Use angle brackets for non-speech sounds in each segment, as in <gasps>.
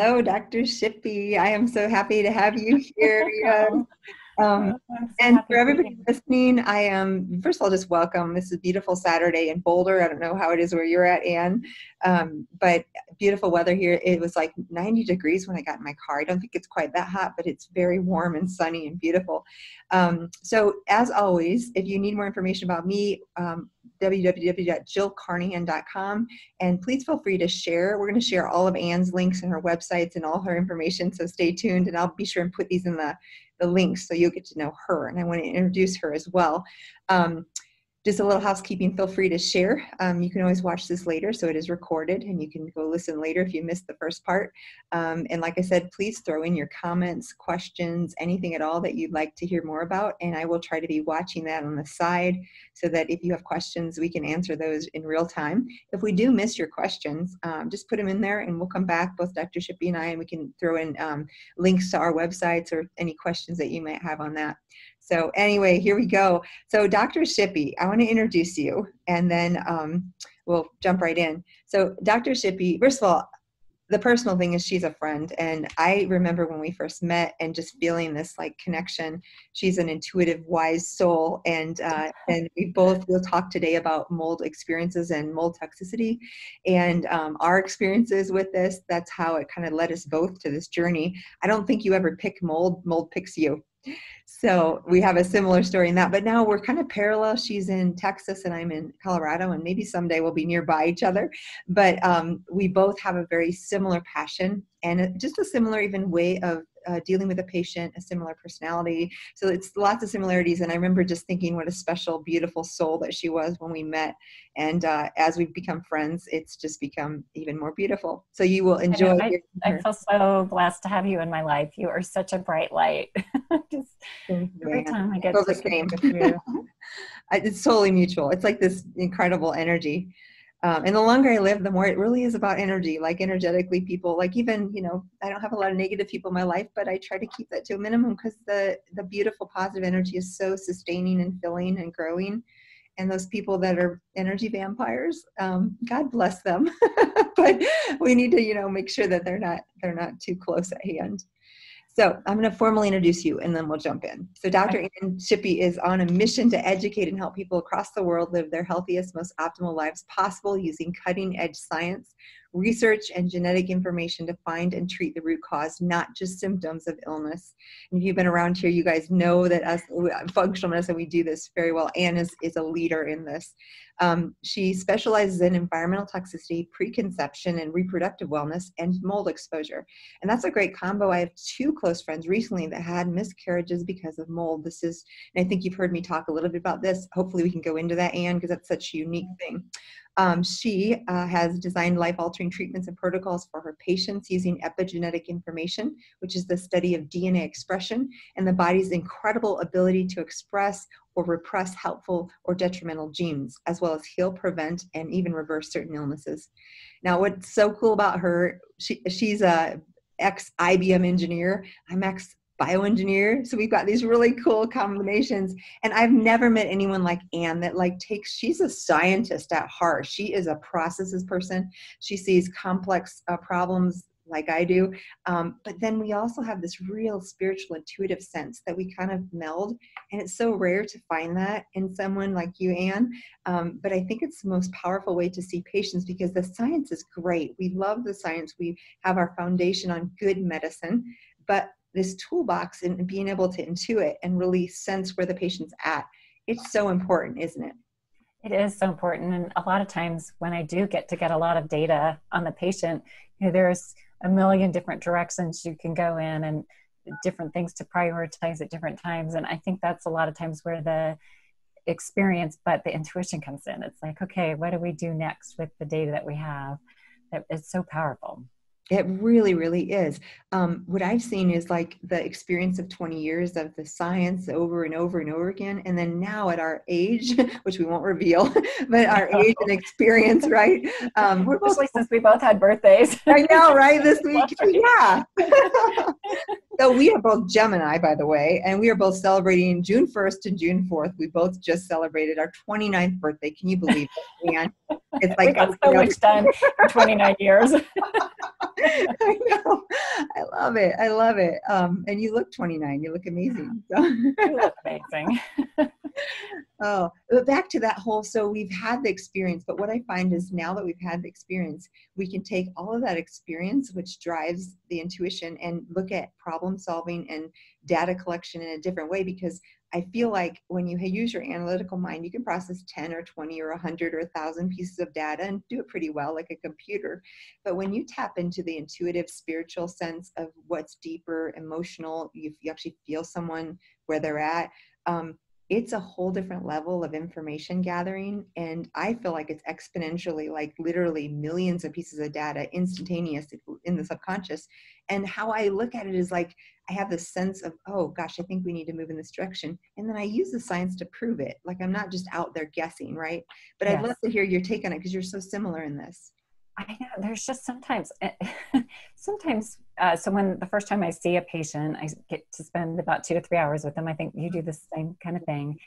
Hello, Dr. Shippey. I am so happy to have you here. <laughs> Um, and for everybody listening, I am first of all just welcome. This is a beautiful Saturday in Boulder. I don't know how it is where you're at, Anne, um, but beautiful weather here. It was like 90 degrees when I got in my car. I don't think it's quite that hot, but it's very warm and sunny and beautiful. Um, so as always, if you need more information about me, um, www.jillcarnahan.com and please feel free to share. We're going to share all of Anne's links and her websites and all her information. So stay tuned, and I'll be sure and put these in the the links so you'll get to know her. And I want to introduce her as well. Um, just a little housekeeping, feel free to share. Um, you can always watch this later, so it is recorded, and you can go listen later if you missed the first part. Um, and like I said, please throw in your comments, questions, anything at all that you'd like to hear more about, and I will try to be watching that on the side so that if you have questions, we can answer those in real time. If we do miss your questions, um, just put them in there, and we'll come back, both Dr. Shippey and I, and we can throw in um, links to our websites or any questions that you might have on that. So anyway, here we go. So Dr. Shippey, I want to introduce you and then um, we'll jump right in. So Dr. Shippey, first of all, the personal thing is she's a friend and i remember when we first met and just feeling this like connection she's an intuitive wise soul and uh, <laughs> and we both will talk today about mold experiences and mold toxicity and um, our experiences with this that's how it kind of led us both to this journey i don't think you ever pick mold mold picks you so we have a similar story in that but now we're kind of parallel. She's in texas and i'm in colorado and maybe someday we'll be nearby each other. But um, we both have a very similar passion and just a similar even way of uh, dealing with a patient, a similar personality. So it's lots of similarities. And I remember just thinking what a special, beautiful soul that she was when we met. And uh, as we've become friends, it's just become even more beautiful. So you will enjoy. I, I, feel so blessed to have you in my life. You are such a bright light. <laughs> just every time I get to the same. <laughs> it's totally mutual. It's like this incredible energy. Um, and the longer I live, the more it really is about energy, like energetically people, like even, you know, I don't have a lot of negative people in my life, but I try to keep that to a minimum because the, the beautiful positive energy is so sustaining and filling and growing. And those people that are energy vampires, um, God bless them. <laughs> but we need to, you know, make sure that they're not, they're not too close at hand. So I'm going to formally introduce you and then we'll jump in. So Dr. Anne Shippey is on a mission to educate and help people across the world live their healthiest, most optimal lives possible using cutting edge science, research, and genetic information to find and treat the root cause, not just symptoms of illness. And if you've been around here, you guys know that us functional medicine, we do this very well. Anne is, is a leader in this. Um, she specializes in environmental toxicity, preconception and reproductive wellness, and mold exposure. And that's a great combo. I have two close friends recently that had miscarriages because of mold. This is, and I think you've heard me talk a little bit about this. Hopefully, we can go into that, Anne, because that's such a unique thing. Um, she uh, has designed life altering treatments and protocols for her patients using epigenetic information, which is the study of DNA expression and the body's incredible ability to express or repress helpful or detrimental genes, as well as heal, prevent, and even reverse certain illnesses. Now, what's so cool about her, she, she's a ex IBM engineer. I'm ex bioengineer. So we've got these really cool combinations. And I've never met anyone like Anne that like takes, she's a scientist at heart. She is a processes person. She sees complex uh, problems like I do. Um, but then we also have this real spiritual intuitive sense that we kind of meld. And it's so rare to find that in someone like you, Anne. Um, but I think it's the most powerful way to see patients because the science is great. We love the science. We have our foundation on good medicine. But this toolbox and being able to intuit and really sense where the patient's at it's so important isn't it? It is so important and a lot of times when i do get to get a lot of data on the patient you know there's a million different directions you can go in and different things to prioritize at different times and i think that's a lot of times where the experience but the intuition comes in. It's like okay what do we do next with the data that we have? That is so powerful it really, really is. Um, what I've seen is like the experience of 20 years of the science over and over and over again. And then now at our age, <laughs> which we won't reveal, <laughs> but our <laughs> age and experience, right? Um, we're Especially since we both had birthdays. I know, right? This week. yeah. so we are both Gemini, by the way, and we are both celebrating June 1st and June 4th. We both just celebrated our 29th birthday. Can you believe it, man? It's like we got so much done for 29 years. <laughs> I know. I love it. I love it. Um, and you look 29. You look amazing. So. you look amazing. <laughs> oh, but back to that whole. So we've had the experience, but what I find is now that we've had the experience, we can take all of that experience, which drives the intuition, and look at problem solving and data collection in a different way because I feel like when you use your analytical mind, you can process 10 or 20 or 100 or 1,000 pieces of data and do it pretty well, like a computer. But when you tap into the intuitive, spiritual sense of what's deeper, emotional, you, you actually feel someone where they're at, um, it's a whole different level of information gathering and i feel like it's exponentially like literally millions of pieces of data instantaneous in the subconscious and how i look at it is like i have this sense of oh gosh i think we need to move in this direction and then i use the science to prove it like i'm not just out there guessing right but yes. i'd love to hear your take on it because you're so similar in this I know there's just sometimes, eh, <laughs> sometimes. Uh, so when the first time I see a patient, I get to spend about two to three hours with them. I think you do the same kind of thing,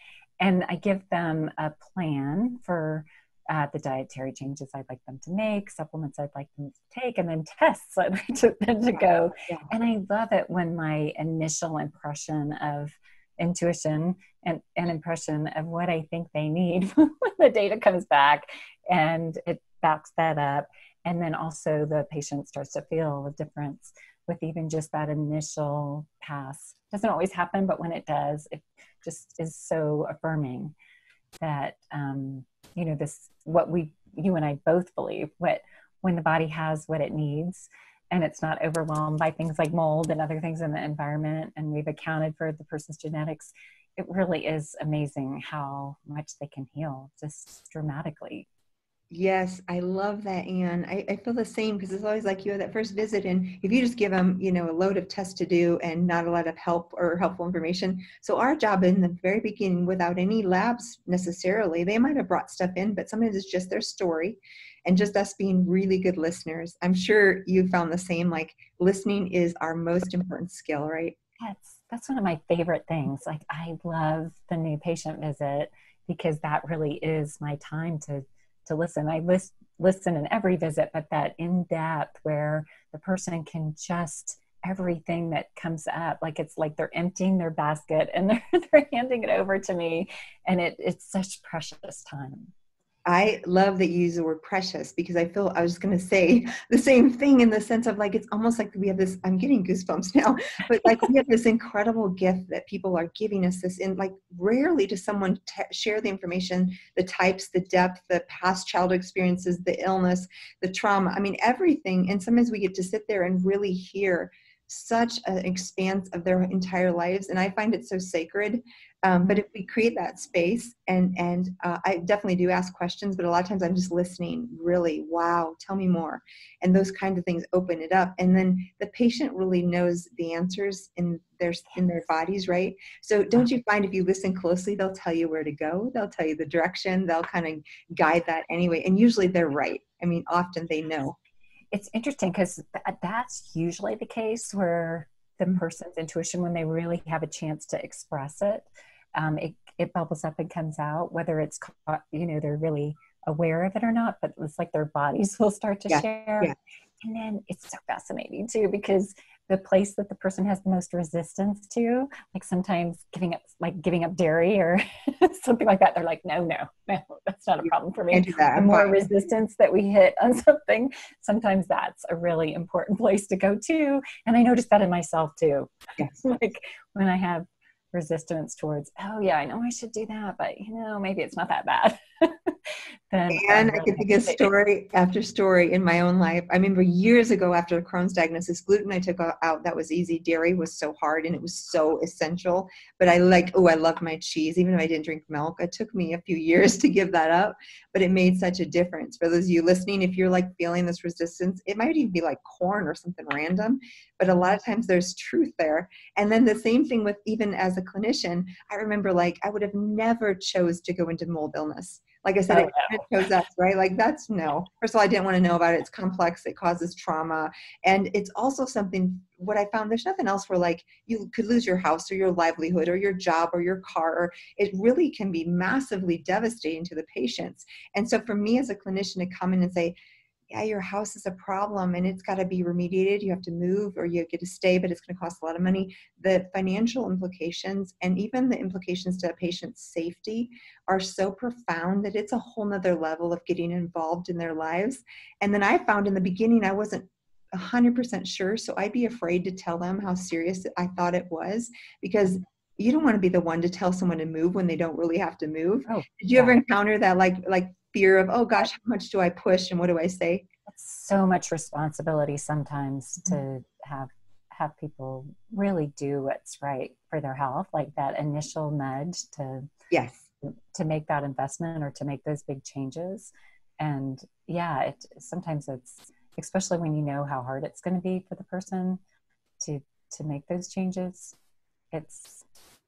and I give them a plan for uh, the dietary changes I'd like them to make, supplements I'd like them to take, and then tests <laughs> I'd like to, them to go. Yeah. And I love it when my initial impression of intuition and an impression of what I think they need <laughs> when the data comes back and it backs that up. And then also the patient starts to feel a difference with even just that initial pass. Doesn't always happen, but when it does, it just is so affirming that um, you know this what we you and I both believe what when the body has what it needs and it's not overwhelmed by things like mold and other things in the environment and we've accounted for the person's genetics it really is amazing how much they can heal just dramatically Yes, I love that, Anne. I, I feel the same because it's always like you have that first visit, and if you just give them, you know, a load of tests to do and not a lot of help or helpful information. So our job in the very beginning, without any labs necessarily, they might have brought stuff in, but sometimes it's just their story, and just us being really good listeners. I'm sure you found the same. Like listening is our most important skill, right? That's that's one of my favorite things. Like I love the new patient visit because that really is my time to to listen. I list, listen in every visit, but that in depth where the person can just everything that comes up like it's like they're emptying their basket and <laughs> they're, they're handing it over to me and it, it's such precious time I love that you use the word precious because I feel I was going to say <laughs> the same thing in the sense of like it's almost like we have this. I'm getting goosebumps <laughs> now, but like we have this incredible gift that people are giving us. This in like rarely does someone t- share the information, the types, the depth, the past childhood experiences, the illness, the trauma. I mean everything. And sometimes we get to sit there and really hear such an expanse of their entire lives, and I find it so sacred um, but if we create that space and and uh, i definitely do ask questions but a lot of times i'm just listening really wow tell me more. And those kinds of things open it up. And then the patient really knows the answers in their in their bodies right? So don't you find if you listen closely they'll tell you where to go they'll tell you the direction they'll kind of guide that anyway and usually they're right. I mean often they know. It's interesting because th- that's usually the case where the person's intuition when they really have a chance to express it um, it, it bubbles up and comes out, whether it's, caught, you know, they're really aware of it or not, but it's like their bodies <laughs> will start to yeah, share. Yeah. And then it's so fascinating too, because the place that the person has the most resistance to, like sometimes giving up, like giving up dairy or <laughs> something like that, they're like, no, no, no, that's not a problem for me. The more resistance that we hit on <laughs> something, sometimes that's a really important place to go to. And I noticed that in myself too. Yes. like when I have resistance towards, oh yeah, I know I should do that, but you know, maybe it's not that bad. <laughs> <laughs> then and um, I could think of <laughs> story after story in my own life. I remember years ago after the Crohn's diagnosis, gluten I took out that was easy. Dairy was so hard and it was so essential. But I like, oh, I loved my cheese, even if I didn't drink milk. It took me a few <laughs> years to give that up, but it made such a difference. For those of you listening, if you're like feeling this resistance, it might even be like corn or something random, but a lot of times there's truth there. And then the same thing with even as a clinician, I remember like I would have never chose to go into mold illness like I said, oh, it shows up, right? Like that's no. First of all, I didn't want to know about it. It's complex. It causes trauma, and it's also something what I found, there's nothing else where like you could lose your house or your livelihood or your job or your car. Or it really can be massively devastating to the patients. And so for me as a clinician to come in and say, yeah, your house is a problem and it's got to be remediated. You have to move or you get to stay, but it's going to cost a lot of money. The financial implications and even the implications to a patient's safety are so profound that it's a whole nother level of getting involved in their lives. And then I found in the beginning, I wasn't 100% sure. So I'd be afraid to tell them how serious I thought it was because you don't want to be the one to tell someone to move when they don't really have to move. Oh, Did you yeah. ever encounter that like like fear of oh gosh how much do i push and what do i say? It's so much responsibility sometimes mm-hmm. to have have people really do what's right for their health like that initial nudge to yes. to make that investment or to make those big changes. And yeah it sometimes it's especially when you know how hard it's going to be for the person to to make those changes it's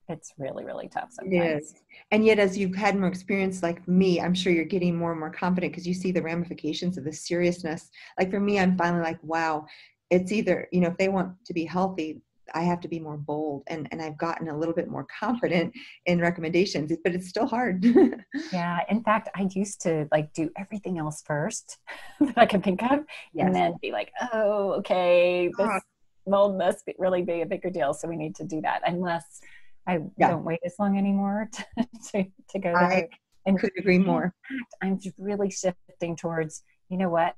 it's really really tough sometimes. Yes, and yet as you've had more experience like me, I'm sure you're getting more and more confident because you see the ramifications of the seriousness. Like for me, I'm finally like, wow, it's either you know if they want to be healthy, I have to be more bold, and and I've gotten a little bit more confident in recommendations, but it's still hard. <laughs> yeah, in fact, I used to like do everything else first <laughs> that I can think of, yes. and then be like, oh, okay, this. Uh-huh. mold must be, really be a bigger deal so we need to do that unless I yeah. don't wait as long anymore <laughs> to, to, to go there. I and could agree more. Fact, I'm just really shifting towards, you know what?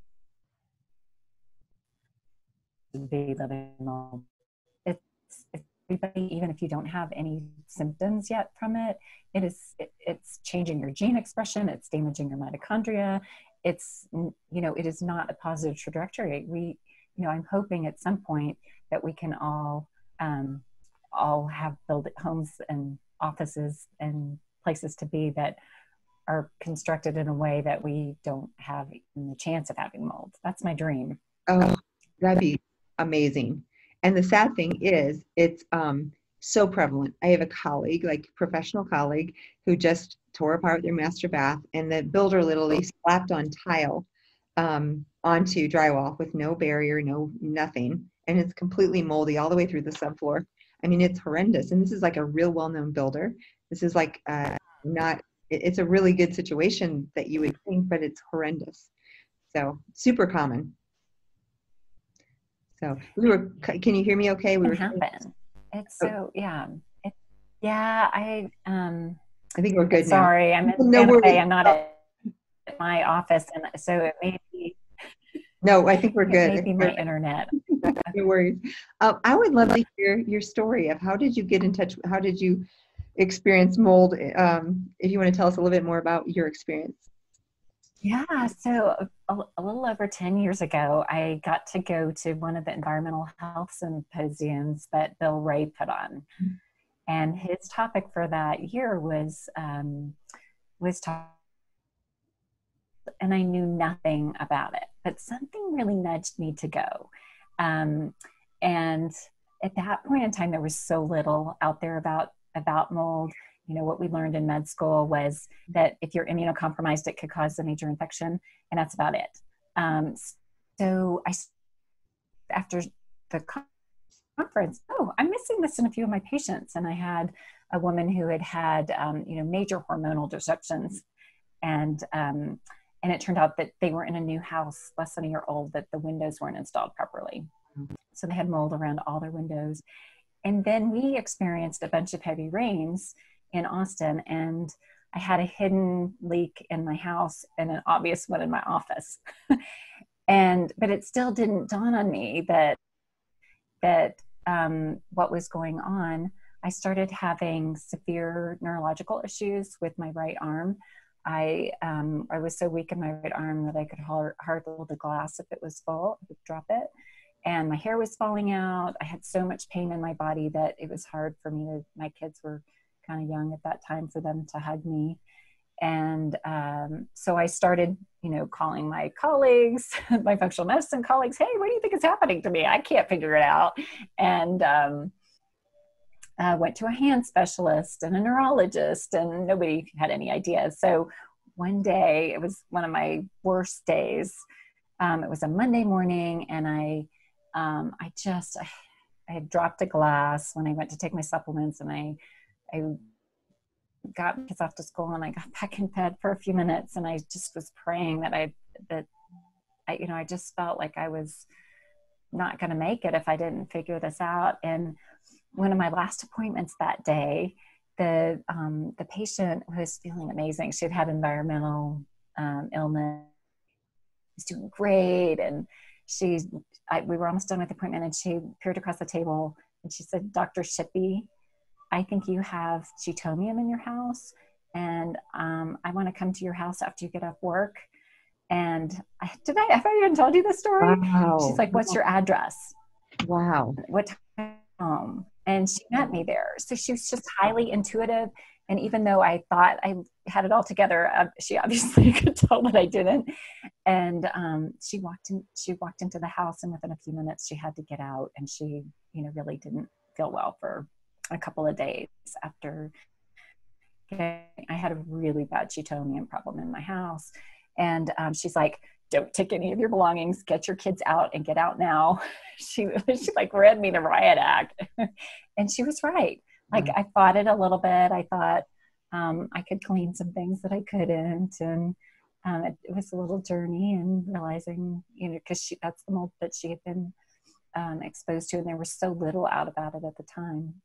Be living it's, it's everybody, even if you don't have any symptoms yet from it, it is it, it's changing your gene expression, it's damaging your mitochondria. It's you know, it is not a positive trajectory. We, you know, I'm hoping at some point that we can all um, all have built homes and offices and places to be that are constructed in a way that we don't have the chance of having mold. That's my dream. Oh, that'd be amazing. And the sad thing is, it's um, so prevalent. I have a colleague, like professional colleague, who just tore apart their master bath, and the builder literally slapped on tile um, onto drywall with no barrier, no nothing, and it's completely moldy all the way through the subfloor. I mean, it's horrendous. And this is like a real well known builder. This is like uh, not, it's a really good situation that you would think, but it's horrendous. So, super common. So, we were, can you hear me okay? We were happen. It's oh. so, yeah. It, yeah, I, um, I think we're good sorry, now. I'm in no Santa I'm not at my office. And so it may be, no, I think we're good. Maybe my internet. <laughs> no worries. Uh, I would love to hear your story of how did you get in touch? How did you experience mold? Um, if you want to tell us a little bit more about your experience. Yeah, so a, a, little over 10 years ago, I got to go to one of the environmental health symposiums that Bill Rea put on. Mm-hmm. And his topic for that year was um, was talk, and I knew nothing about it, but something really nudged me to go. Um, and at that point in time, there was so little out there about about mold. You know, what we learned in med school was that if you're immunocompromised, it could cause a major infection, and that's about it. Um, so I, after the conference, oh, I'm missing this in a few of my patients, and I had a woman who had had um, you know major hormonal disruptions, and um, and it turned out that they were in a new house less than a year old that the windows weren't installed properly. So they had mold around all their windows. And then we experienced a bunch of heavy rains in austin and i had a hidden leak in my house and an obvious one in my office. <laughs> And but it still didn't dawn on me that that um, what was going on. I started having severe neurological issues with my right arm I um, I was so weak in my right arm that I could hard, hardly hold the glass if it was full. I would drop it, and my hair was falling out. I had so much pain in my body that it was hard for me to. My kids were kind of young at that time for them to hug me, and um, so I started, you know, calling my colleagues, <laughs> my functional medicine colleagues. Hey, what do you think is happening to me? I can't figure it out, and um, uh, went to a hand specialist and a neurologist, and nobody had any idea. So one day, it was one of my worst days. Um, it was a Monday morning, and I, um, I just, I had dropped a glass when I went to take my supplements, and I I got kids off to school, and I got back in bed for a few minutes, and I just was praying that I that I you know I just felt like I was not going to make it if I didn't figure this out. And one of my last appointments that day, the um, the patient was feeling amazing. She'd had environmental um, illness, was doing great, and she I, we were almost done with the appointment, and she peered across the table and she said, "Dr. Shippey, I think you have Chaetomium in your house, and um, I want to come to your house after you get off work." And I, did I ever even told you this story? Wow. She's like, "What's your address?" Wow. What time? And she met me there. So she was just highly intuitive. And even though I thought I had it all together, uh, she obviously <laughs> could tell that I didn't. And um, she walked in. She walked into the house, and within a few minutes, she had to get out. And she, you know, really didn't feel well for a couple of days after. I had a really bad chaetomium problem in my house, and um, she's like, don't take any of your belongings get your kids out and get out now. <laughs> She she like read me the riot act. <laughs> And she was right. Like mm-hmm. i fought it a little bit. I thought um, i could clean some things that i couldn't. And um, it, it, was a little journey and realizing you know because she that's the mold that she had been um, exposed to and there was so little out about it at the time.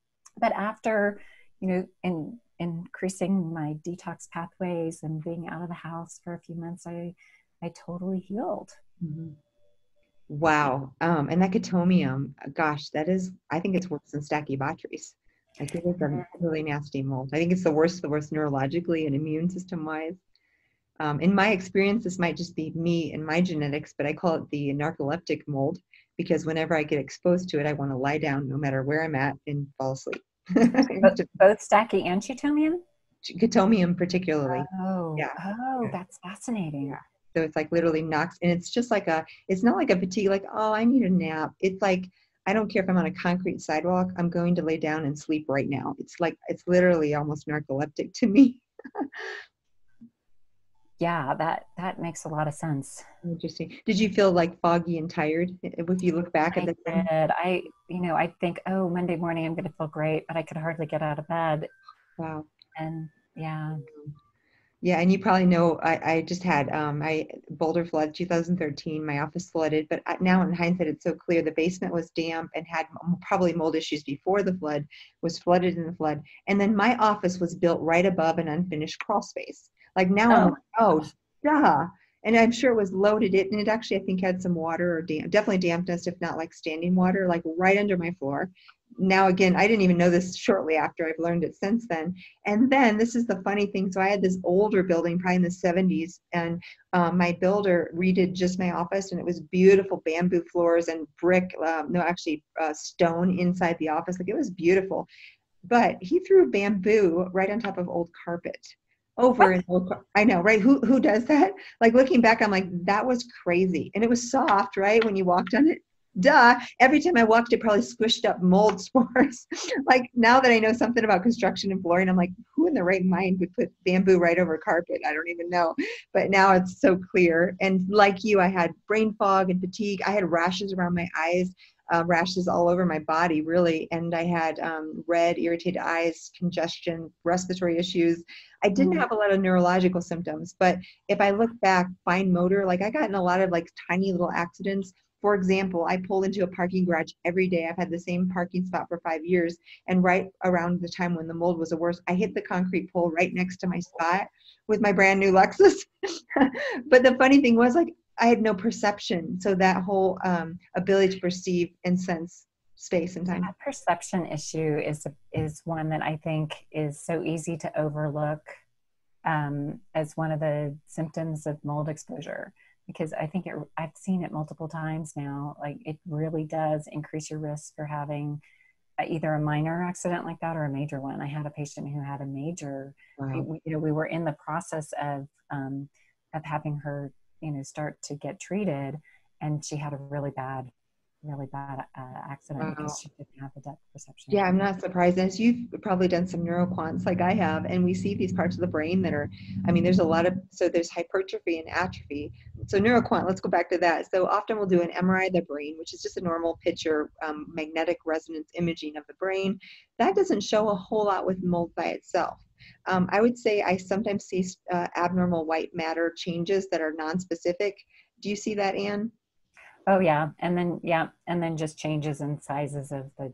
But after you know in increasing my detox pathways and being out of the house for a few months, I I totally healed. Mm-hmm. Wow. Um, and that chaetomium, gosh, that is, I think it's worse than Stachybotrys. I think it's a really nasty mold. I think it's the worst, the worst neurologically and immune system wise. Um, in my experience, this might just be me and my genetics, but I call it the narcoleptic mold because whenever I get exposed to it, I want to lie down no matter where I'm at and fall asleep <laughs> both, both Stachy and Chaetomium? Chaetomium particularly. Oh, yeah. Oh, that's fascinating. Yeah. So it's like literally knocks, and it's just like a, it's not like a fatigue, like, oh, I need a nap. It's like, I don't care if I'm on a concrete sidewalk, I'm going to lay down and sleep right now. It's like, it's literally almost narcoleptic to me. <laughs> yeah that that makes a lot of sense interesting did you feel like foggy and tired if you look back at the I did. i you know i think oh monday morning i'm going to feel great but i could hardly get out of bed wow and yeah um, yeah and you probably know i, I just had um my boulder flood 2013 my office flooded but now in hindsight it's so clear the basement was damp and had probably mold issues before the flood was flooded in the flood and then my office was built right above an unfinished crawl space like now, oh. I'm like, oh, duh. And I'm sure it was loaded. It and it actually, I think, had some water or damp, definitely dampness, if not like standing water, like right under my floor. Now, again, I didn't even know this shortly after I've learned it since then. And then this is the funny thing. So I had this older building, probably in the 70s, and um, my builder redid just my office, and it was beautiful bamboo floors and brick, um, no, actually uh, stone inside the office. Like it was beautiful. But he threw bamboo right on top of old carpet over and over. I know, right? Who who does that? Like looking back, I'm like, that was crazy. And it was soft, right? When you walked on it. Duh. Every time I walked, it probably squished up mold <laughs> spores. like now that I know something about construction and flooring, I'm like, who in the right mind would put bamboo right over carpet? I don't even know. But now it's so clear. And like you, I had brain fog and fatigue. I had rashes around my eyes uh, rashes all over my body, really. And I had um, red, irritated eyes, congestion, respiratory issues. I didn't mm. have a lot of neurological symptoms, but if I look back, fine motor, like I got in a lot of like tiny little accidents. For example, I pull into a parking garage every day. I've had the same parking spot for five years. And right around the time when the mold was the worst, I hit the concrete pole right next to my spot with my brand new Lexus. <laughs> but the funny thing was, like, I had no perception. So that whole um, ability to perceive and sense space and time. That perception issue is is one that I think is so easy to overlook um, as one of the symptoms of mold exposure because I think it, I've seen it multiple times now. Like it really does increase your risk for having either a minor accident like that or a major one. I had a patient who had a major. Wow. We, you know, we were in the process of um, of having her you know start to get treated and she had a really bad really bad uh, accident wow. because she didn't have depth perception. Yeah, I'm not surprised. As you've probably done some neuroquants like I have, and we see these parts of the brain that are, I mean, there's a lot of, so there's hypertrophy and atrophy. So neuroquant, let's go back to that. So often we'll do an MRI of the brain, which is just a normal picture, um, magnetic resonance imaging of the brain. That doesn't show a whole lot with mold by itself. Um, I would say I sometimes see uh, abnormal white matter changes that are non-specific. Do you see that, Anne? Oh yeah, and then yeah, and then just changes in sizes of the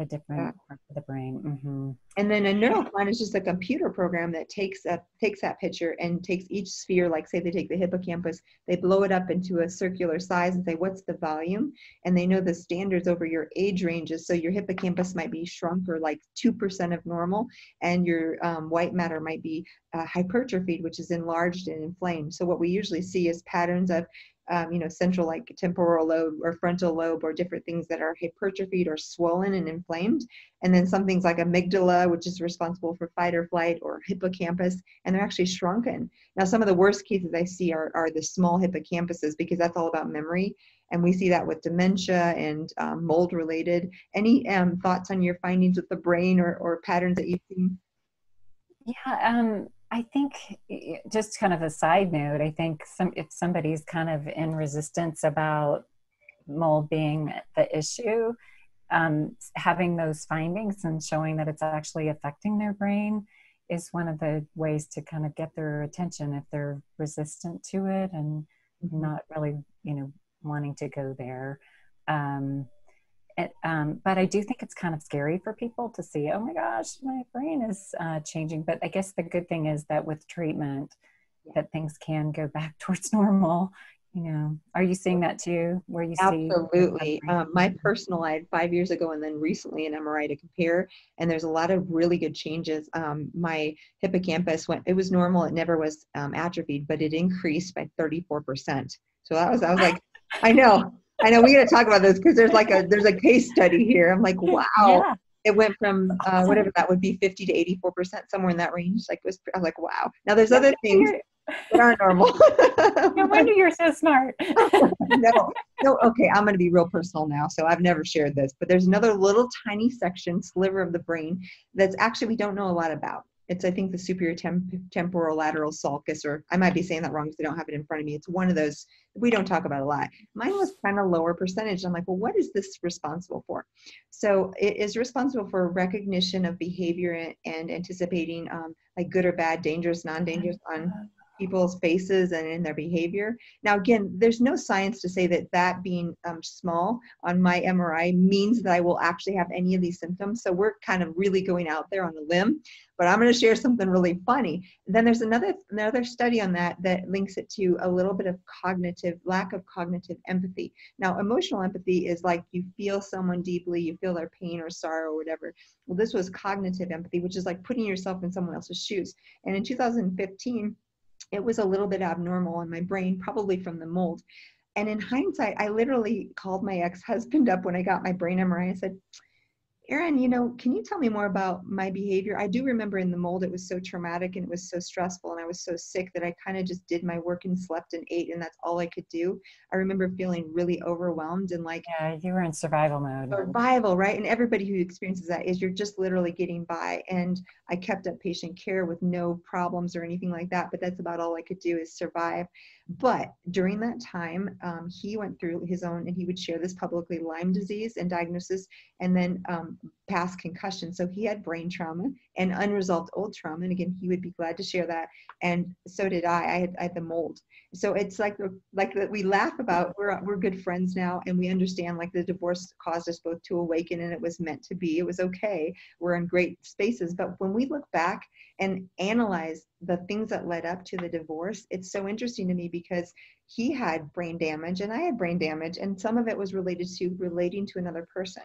the different yeah. parts of the brain. Mm-hmm. And then a neuroquant is just a computer program that takes a, takes that picture and takes each sphere, like say they take the hippocampus, they blow it up into a circular size and say, what's the volume? And they know the standards over your age ranges. So your hippocampus might be shrunk or like 2% of normal, and your um, white matter might be uh, hypertrophied, which is enlarged and inflamed. So what we usually see is patterns of um, you know, central like temporal lobe or frontal lobe or different things that are hypertrophied or swollen and inflamed. And then some things like amygdala, which is responsible for fight or flight, or hippocampus, and they're actually shrunken. Now, some of the worst cases I see are, are the small hippocampuses because that's all about memory. And we see that with dementia and um, mold related. Any um, thoughts on your findings with the brain or, or patterns that you've seen? Yeah, um, I think just kind of a side note, I think some if somebody's kind of in resistance about mold being the issue, um, having those findings and showing that it's actually affecting their brain is one of the ways to kind of get their attention if they're resistant to it and mm-hmm. not really, you know, wanting to go there. Um, it, um, but I do think it's kind of scary for people to see, oh my gosh, my brain is uh, changing. But I guess the good thing is that with treatment, that things can go back <laughs> towards normal. You know, are you seeing that too? Where you absolutely? Um, my personal, I had five years ago, and then recently an MRI to compare, and there's a lot of really good changes. Um, my hippocampus went; it was normal; it never was um, atrophied, but it increased by 34 percent. So that was, I was like, <laughs> I know I know we got to talk about this because there's like a there's a case study here. I'm like, wow. Yeah. It went from uh, whatever that would be, 50 to 84 percent, somewhere in that range. Like, it was I'm like, wow. Now there's other things that aren't normal. <laughs> no wonder you're so smart. <laughs> no, no. Okay, I'm going to be real personal now. So I've never shared this, but there's another little tiny section, sliver of the brain, that's actually we don't know a lot about. It's, I think, the superior temp- temporal lateral sulcus, or I might be saying that wrong because I don't have it in front of me. It's one of those we don't talk about a lot. Mine was kind of lower percentage. I'm like, well, what is this responsible for? So it is responsible for recognition of behavior and anticipating um, like good or bad, dangerous, non-dangerous on people's faces and in their behavior. Now, again, there's no science to say that that being um, small on my MRI means that I will actually have any of these symptoms. So we're kind of really going out there on a limb. But I'm going to share something really funny. Then there's another another study on that that links it to a little bit of cognitive lack of cognitive empathy. Now, emotional empathy is like you feel someone deeply, you feel their pain or sorrow or whatever. Well, this was cognitive empathy, which is like putting yourself in someone else's shoes. And in 2015 it was a little bit abnormal in my brain, probably from the mold. And in hindsight, I literally called my ex husband up when I got my brain MRI. I said, Aaron, you know, can you tell me more about my behavior? I do remember in the mold, it was so traumatic and it was so stressful, and I was so sick that I kind of just did my work and slept and ate, and that's all I could do. I remember feeling really overwhelmed and like, yeah, you were in survival mode. Survival, right? And everybody who experiences that is you're just literally getting by. And I kept up patient care with no problems or anything like that, but that's about all I could do is survive. But during that time, um, he went through his own, and he would share this publicly Lyme disease and diagnosis, and then um, past concussion. So he had brain trauma and unresolved old trauma. And again, he would be glad to share that. And so did I. I had, I had the mold. So it's like like that we laugh about. We're we're good friends now, and we understand like the divorce caused us both to awaken, and it was meant to be. It was okay. We're in great spaces. But when we look back and analyze the things that led up to the divorce, it's so interesting to me because he had brain damage and I had brain damage, and some of it was related to relating to another person.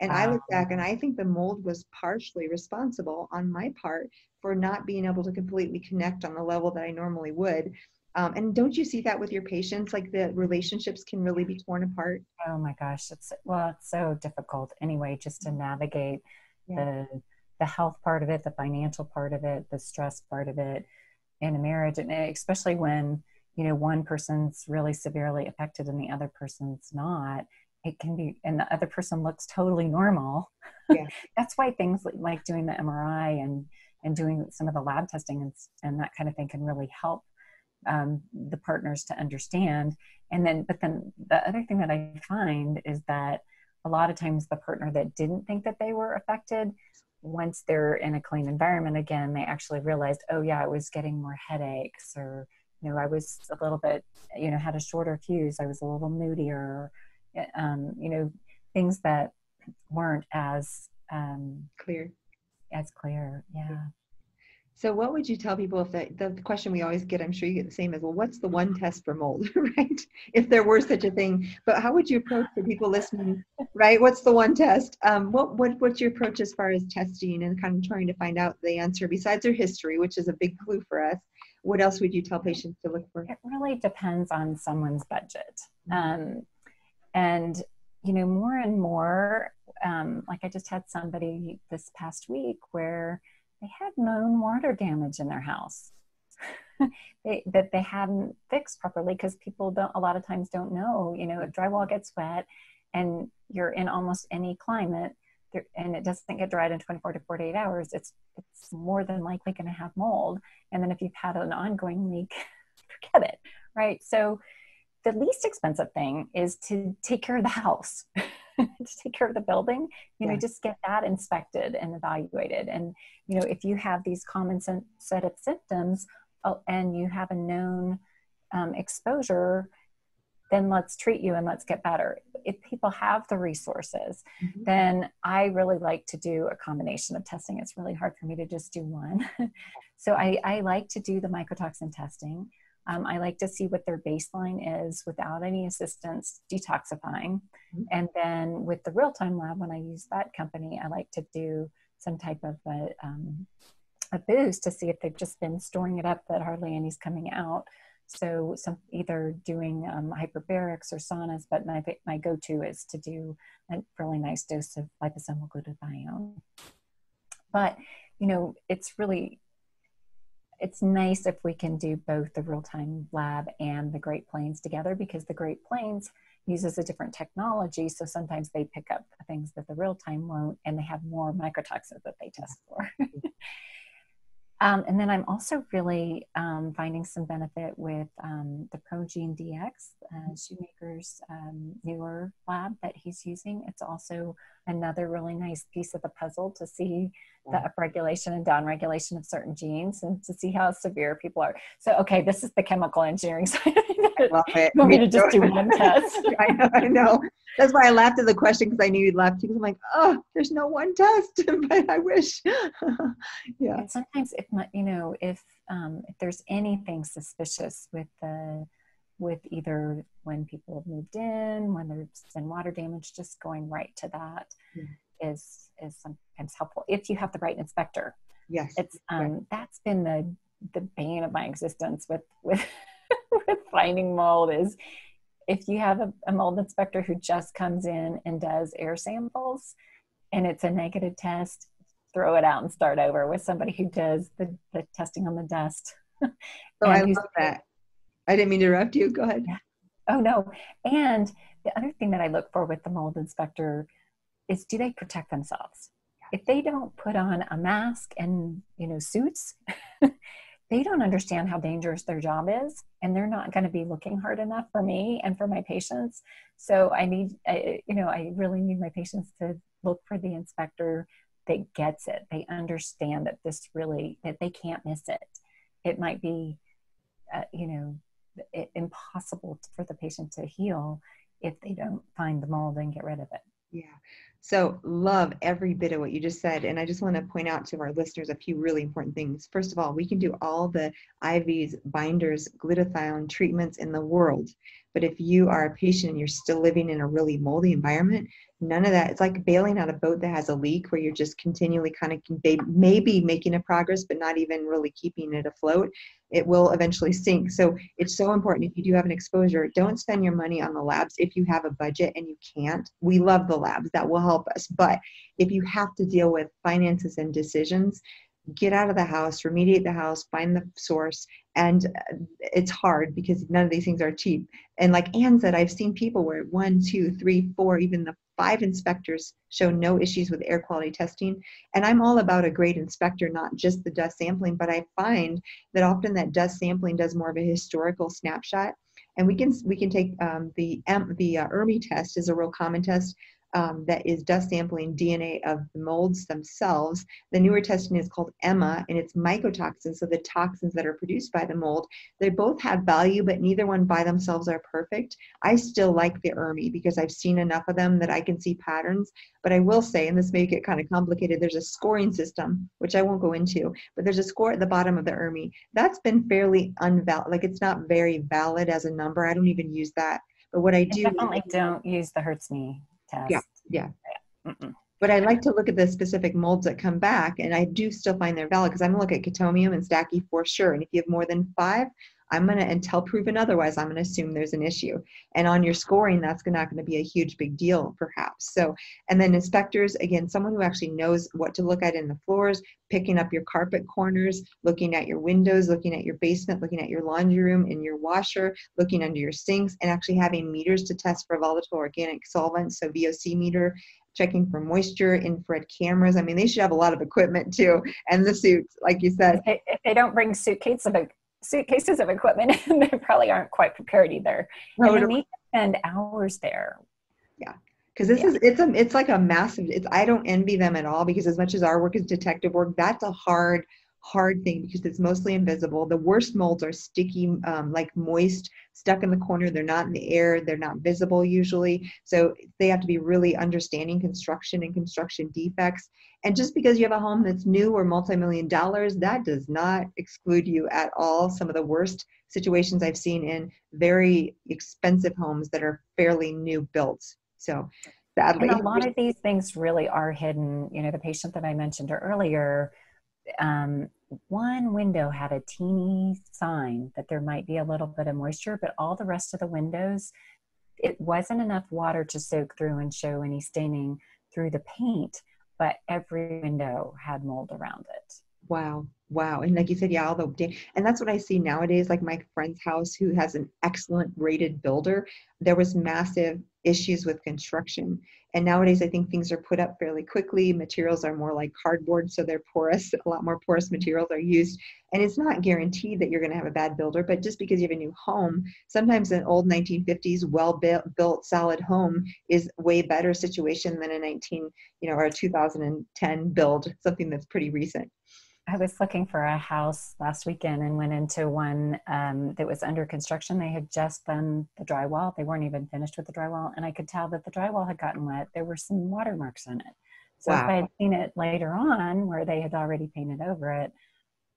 And wow. I look back and I think the mold was partially responsible on my part for not being able to completely connect on the level that I normally would. Um, and don't you see that with your patients? Like the relationships can really be torn apart. Oh my gosh, it's well, it's so difficult anyway, just to navigate yeah. the the health part of it, the financial part of it, the stress part of it in a marriage, and especially when you know one person's really severely affected and the other person's not it can be and the other person looks totally normal yeah. <laughs> that's why things like doing the mri and and doing some of the lab testing and, and that kind of thing can really help um, the partners to understand. And then, but then the other thing that I find is that a lot of times the partner that didn't think that they were affected, once they're in a clean environment again, they actually realized, oh yeah, I was getting more headaches or, you know, I was a little bit, you know, had a shorter fuse. I was a little moodier, um, you know, things that weren't as um, clear. As clear, yeah. So, what would you tell people if the, the question we always get, I'm sure you get the same as, well, what's the one test for mold, <laughs> right? If there were such a thing, but how would you approach the people listening, right? What's the one test? Um, what, what What's your approach as far as testing and kind of trying to find out the answer besides their history, which is a big clue for us? What else would you tell patients to look for? It really depends on someone's budget. Mm-hmm. Um, and, you know, more and more, um, like I just had somebody this past week where they had known water damage in their house. <laughs> They, that they hadn't fixed properly because people don't a lot of times don't know you know drywall gets wet and you're in almost any climate and it doesn't get dried in 24 to 48 hours it's it's more than likely going to have mold. And then if you've had an ongoing leak <laughs> forget it right? So the least expensive thing is to take care of the house <laughs> to take care of the building you know just get that inspected and evaluated. And you know if you have these common set of symptoms oh, and you have a known um, exposure then let's treat you and let's get better. If people have the resources mm-hmm. then i really like to do a combination of testing. It's really hard for me to just do one. <laughs> So I, I like to do the mycotoxin testing um, I like to see what their baseline is without any assistance detoxifying. Mm-hmm. And then with the real time lab, when I use that company, I like to do some type of a, um, a boost to see if they've just been storing it up that hardly any's coming out. So some either doing um, hyperbarics or saunas, but my, my go-to is to do a really nice dose of liposomal glutathione. But, you know, it's really it's nice if we can do both the real-time lab and the Great Plains together because the Great Plains uses a different technology. So sometimes they pick up things that the real time won't, and they have more mycotoxins that they test for. <laughs> Um, and then I'm also really um, finding some benefit with um, the ProGene DX, uh, Shoemaker's um, newer lab that he's using. It's also another really nice piece of the puzzle to see the upregulation and downregulation of certain genes and to see how severe people are. So, okay, this is the chemical engineering <laughs> side. I love it. You want me to just do one test? <laughs> I know. I know. That's why I laughed at the question because I knew you'd laugh too. Because I'm like, oh, there's no one test, <laughs> but I wish. yeah. And sometimes, if not, you know, if um, if there's anything suspicious with the with either when people have moved in, when there's been water damage, just going right to that yeah. is is sometimes helpful if you have the right inspector. Yes, it's um, right. that's been the the bane of my existence with with <laughs> with finding mold is if you have a, a, mold inspector who just comes in and does air samples and it's a negative test, throw it out and start over with somebody who does the, the testing on the dust. oh, <laughs> I love that. I didn't mean to interrupt you. Go ahead. Oh, no. And the other thing that I look for with the mold inspector is do they protect themselves? If they don't put on a mask and, you know, suits, <laughs> they don't understand how dangerous their job is and they're not going to be looking hard enough for me and for my patients so i need I, you know i really need my patients to look for the inspector that gets it they understand that this really that they can't miss it it might be uh, you know impossible for the patient to heal if they don't find the mold and get rid of it yeah so, love every bit of what you just said. And I just want to point out to our listeners a few really important things. First of all, we can do all the IVs, binders, glutathione treatments in the world. But if you are a patient and you're still living in a really moldy environment, none of that. It's like bailing out a boat that has a leak where you're just continually kind of maybe making a progress, but not even really keeping it afloat. It will eventually sink. So it's so important if you do have an exposure, don't spend your money on the labs if you have a budget and you can't. We love the labs, that will help us. But if you have to deal with finances and decisions, get out of the house, remediate the house, find the source. And uh, it's hard because none of these things are cheap. And like Anne said, I've seen people where one, two, three, four, even the five inspectors show no issues with air quality testing. And I'm all about a great inspector, not just the dust sampling, but I find that often that dust sampling does more of a historical snapshot. And we can we can take um, the the uh, ERMI test is a real common test um, that is dust sampling DNA of the molds themselves. The newer testing is called EMMA, and it's mycotoxins, so the toxins that are produced by the mold. They both have value, but neither one by themselves are perfect. I still like the ERMI because I've seen enough of them that I can see patterns. But I will say, and this may get kind of complicated, there's a scoring system, which I won't go into, but there's a score at the bottom of the ERMI. That's been fairly unvalid, like it's not very valid as a number. I don't even use that. But what I do I definitely don't use the HERTSMI test. Yeah, yeah. yeah. But I like to look at the specific molds that come back, and I do still find they're valid because I'm gonna look at Chaetomium and Stachy for sure. And if you have more than five, I'm going to, until proven otherwise, I'm going to assume there's an issue. And on your scoring, that's not going to be a huge big deal, perhaps. So, and then inspectors, again, someone who actually knows what to look at in the floors, picking up your carpet corners, looking at your windows, looking at your basement, looking at your laundry room and your washer, looking under your sinks, and actually having meters to test for volatile organic solvents, so VOC meter, checking for moisture, infrared cameras. I mean, they should have a lot of equipment too, and the suits, like you said. If they don't bring suitcases suitcases of equipment <laughs> and they probably aren't quite prepared either. And they spend hours there. Yeah. Because this yeah. is it's a it's like a massive it's I don't envy them at all because as much as our work is detective work, that's a hard hard thing because it's mostly invisible. The worst molds are sticky, um, like moist, stuck in the corner. They're not in the air. They're not visible usually. So they have to be really understanding construction and construction defects. And just because you have a home that's new or multi-million dollars, that does not exclude you at all. Some of the worst situations I've seen in very expensive homes that are fairly new built. So sadly. And a lot of these things really are hidden. You know, the patient that I mentioned earlier, um, one window had a teeny sign that there might be a little bit of moisture, but all the rest of the windows, it wasn't enough water to soak through and show any staining through the paint, but every window had mold around it. Wow. Wow. And like you said, yeah, all the, and that's what I see nowadays. Like my friend's house, who has an excellent rated builder, there was massive issues with construction. And nowadays, I think things are put up fairly quickly. Materials are more like cardboard, so they're porous. <laughs> A lot more porous materials are used. And it's not guaranteed that you're going to have a bad builder, but just because you have a new home, sometimes an old 1950s well built solid home is way better situation than a 19, you know, or a 2010 build, something that's pretty recent. I was looking for a house last weekend and went into one um, that was under construction. They had just done the drywall. They weren't even finished with the drywall. And I could tell that the drywall had gotten wet. There were some watermarks in it. So wow. if I had seen it later on where they had already painted over it,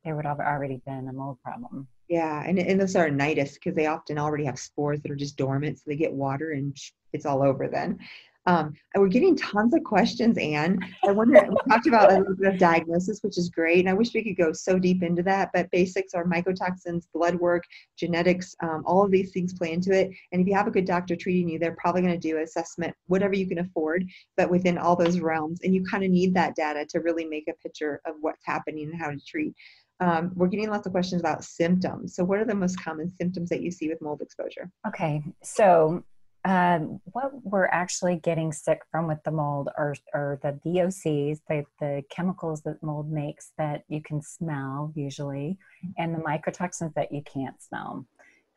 there would have already been a mold problem. Yeah, and, and those are nidus because they often already have spores that are just dormant. So they get water and it's all over then. Um, we're getting tons of questions, Anne. I wonder, we talked about a little bit of diagnosis, which is great. And I wish we could go so deep into that, but basics are mycotoxins, blood work, genetics, um, all of these things play into it. And if you have a good doctor treating you, they're probably going to do assessment, whatever you can afford, but within all those realms. And you kind of need that data to really make a picture of what's happening and how to treat. Um, we're getting lots of questions about symptoms. So, what are the most common symptoms that you see with mold exposure? Okay, so um, what we're actually getting sick from with the mold are, are the VOCs, the, the chemicals that mold makes that you can smell usually, and the mycotoxins that you can't smell.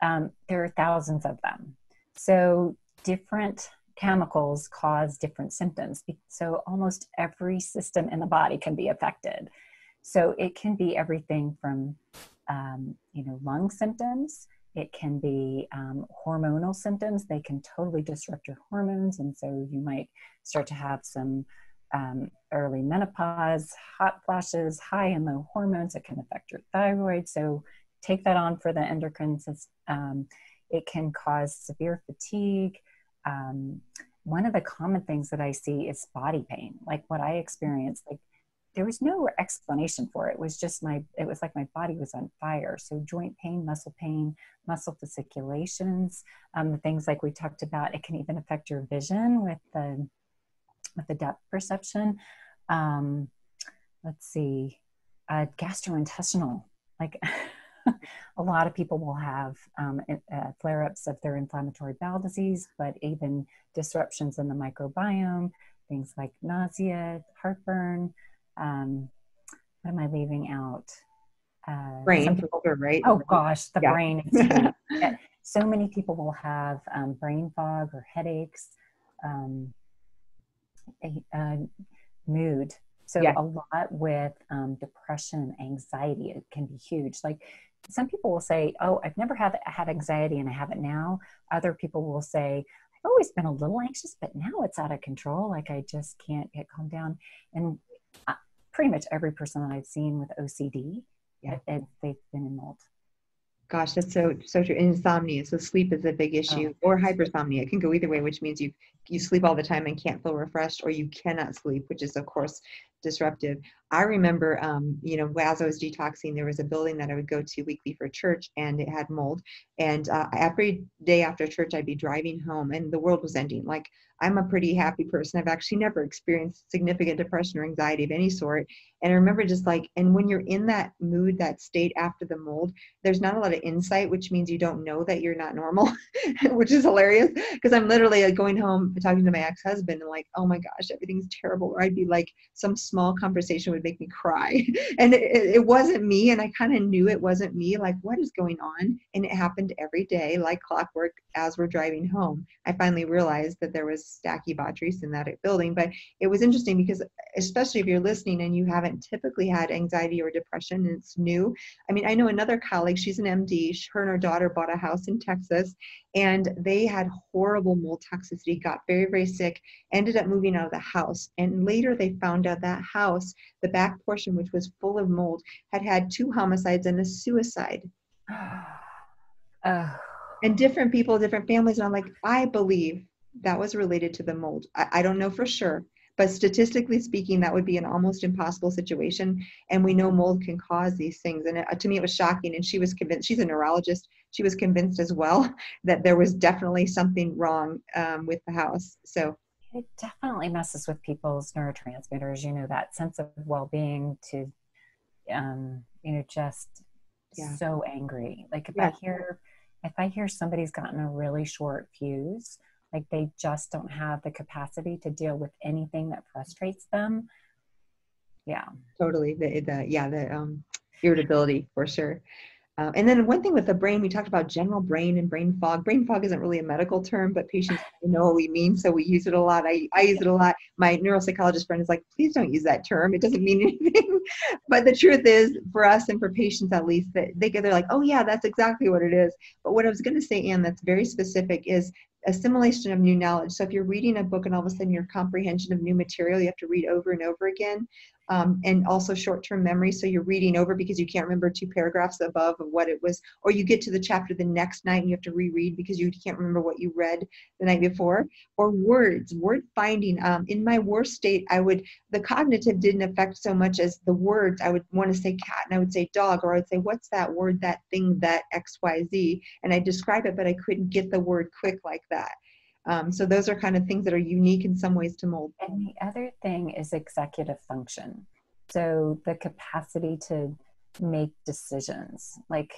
Um, there are thousands of them. So different chemicals cause different symptoms. So almost every system in the body can be affected. So it can be everything from, um, you know, lung symptoms it can be um, hormonal symptoms. They can totally disrupt your hormones. And so you might start to have some um, early menopause, hot flashes, high and low hormones. It can affect your thyroid. So take that on for the endocrine system. Um, it can cause severe fatigue. Um, one of the common things that I see is body pain, like what I experienced. Like there was no explanation for it. It was just my, it was like my body was on fire. So joint pain, muscle pain, muscle fasciculations, um, the things like we talked about, it can even affect your vision with the, with the depth perception. Um, let's see, uh, gastrointestinal, like <laughs> a lot of people will have um, uh, flare ups of their inflammatory bowel disease, but even disruptions in the microbiome, things like nausea, heartburn. Um, what am I leaving out? Uh, brain, people, right? Oh gosh, the yeah. brain. <laughs> so many people will have um, brain fog or headaches, um, a, uh, mood. So yeah. a lot with um, depression, anxiety, it can be huge. Like some people will say, "Oh, I've never had had anxiety and I have it now." Other people will say, "I've always been a little anxious, but now it's out of control. Like I just can't get calmed down." And uh, pretty much every person that I've seen with OCD, yeah. it, it, they've been in mold. Gosh, that's so so true. Insomnia, so sleep is a big issue, oh. or hypersomnia. It can go either way, which means you you sleep all the time and can't feel refreshed, or you cannot sleep, which is of course disruptive. I remember, um, you know, as I was detoxing, there was a building that I would go to weekly for church, and it had mold. And uh, every day after church, I'd be driving home, and the world was ending. Like I'm a pretty happy person. I've actually never experienced significant depression or anxiety of any sort. And I remember just like, and when you're in that mood, that state after the mold, there's not a lot of insight, which means you don't know that you're not normal, <laughs> which is hilarious. Because I'm literally like going home talking to my ex-husband and like, oh my gosh, everything's terrible. Or I'd be like, some small conversation would make me cry. <laughs> and it, it wasn't me. And I kind of knew it wasn't me. Like, what is going on? And it happened every day, like clockwork, as we're driving home. I finally realized that there was Stachybotrys in that building. But it was interesting because, especially if you're listening and you haven't typically had anxiety or depression and it's new. I mean, I know another colleague, she's an MD. Her and her daughter bought a house in Texas and they had horrible mold toxicity, got very, very sick, ended up moving out of the house. And later they found out that house, the back portion, which was full of mold, had had two homicides and a suicide. <sighs> Uh. And different people, different families. And I'm like, I believe that was related to the mold. I, I don't know for sure, but statistically speaking, that would be an almost impossible situation. And we know mold can cause these things. And it, to me, it was shocking. And she was convinced, she's a neurologist, she was convinced as well <laughs> that there was definitely something wrong um, with the house. So it definitely messes with people's neurotransmitters, you know, that sense of well being to, um, you know, just yeah. so angry. Like if yeah. I hear, if I hear somebody's gotten a really short fuse, like they just don't have the capacity to deal with anything that frustrates them yeah totally the, the yeah the um irritability for sure uh, and then one thing with the brain, we talked about general brain and brain fog. Brain fog isn't really a medical term, but patients <laughs> know what we mean, so we use it a lot. I, I use it a lot. My neuropsychologist friend is like, please don't use that term. It doesn't mean <laughs> anything. but the truth is, for us and for patients at least, that they get they're like, oh yeah, that's exactly what it is. But what I was going to say, Anne, that's very specific is assimilation of new knowledge. So if you're reading a book and all of a sudden your comprehension of new material you have to read over and over again, um, and also short-term memory. So you're reading over because you can't remember two paragraphs above of what it was, or you get to the chapter the next night and you have to reread because you can't remember what you read the night before. Or words, word finding. Um, in my worst state, I would the cognitive didn't affect so much as the words. I would want to say cat and I would say dog, or I would say what's that word, that thing, that X Y Z, and I describe it, but I couldn't get the word quick like that. Um, so those are kind of things that are unique in some ways to mold. And the other thing is executive function. So the capacity to make decisions, like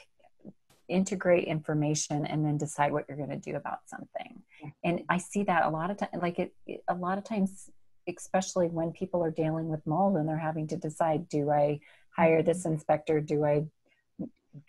integrate information and then decide what you're going to do about something. And I see that a lot of times, like it, a lot of times, especially when people are dealing with mold and they're having to decide, do I hire this mm-hmm. inspector? Do I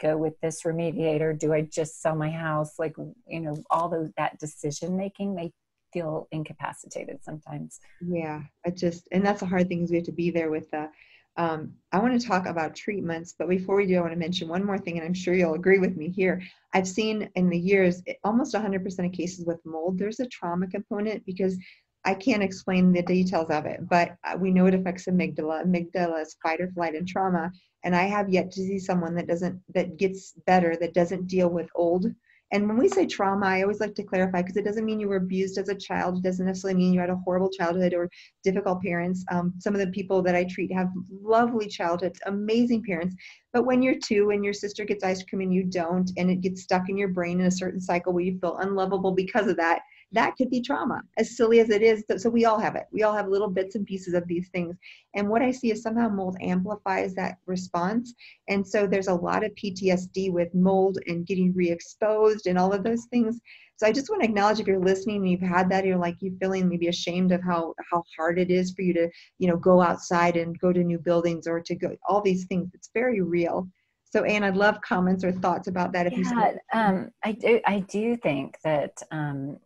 go with this remediator? Do i just sell my house? Like you know all those that decision making they feel incapacitated sometimes. Yeah i just and that's the hard thing is we have to be there with the um, i want to talk about treatments but before we do i want to mention one more thing and i'm sure you'll agree with me here. I've seen in the years almost 100% of cases with mold there's a trauma component because I can't explain the details of it, but uh, we know it affects amygdala. Amygdala is fight or flight and trauma. And I have yet to see someone that doesn't, that gets better, that doesn't deal with old. And when we say trauma, I always like to clarify because it doesn't mean you were abused as a child. It doesn't necessarily mean you had a horrible childhood or difficult parents. Um, some of the people that I treat have lovely childhoods, amazing parents. But when you're two and your sister gets ice cream and you don't, and it gets stuck in your brain in a certain cycle where you feel unlovable because of that, that could be trauma as silly as it is. So, we all have it. We all have little bits and pieces of these things. And what i see is somehow mold amplifies that response. And so there's a lot of ptsd with mold and getting re-exposed and all of those things. So i just want to acknowledge if you're listening and you've had that you're like you feeling maybe ashamed of how how hard it is for you to you know go outside and go to new buildings or to go all these things. It's very real. So, Anne, I'd love comments or thoughts about that. If yeah, you um, I do. I do think that um,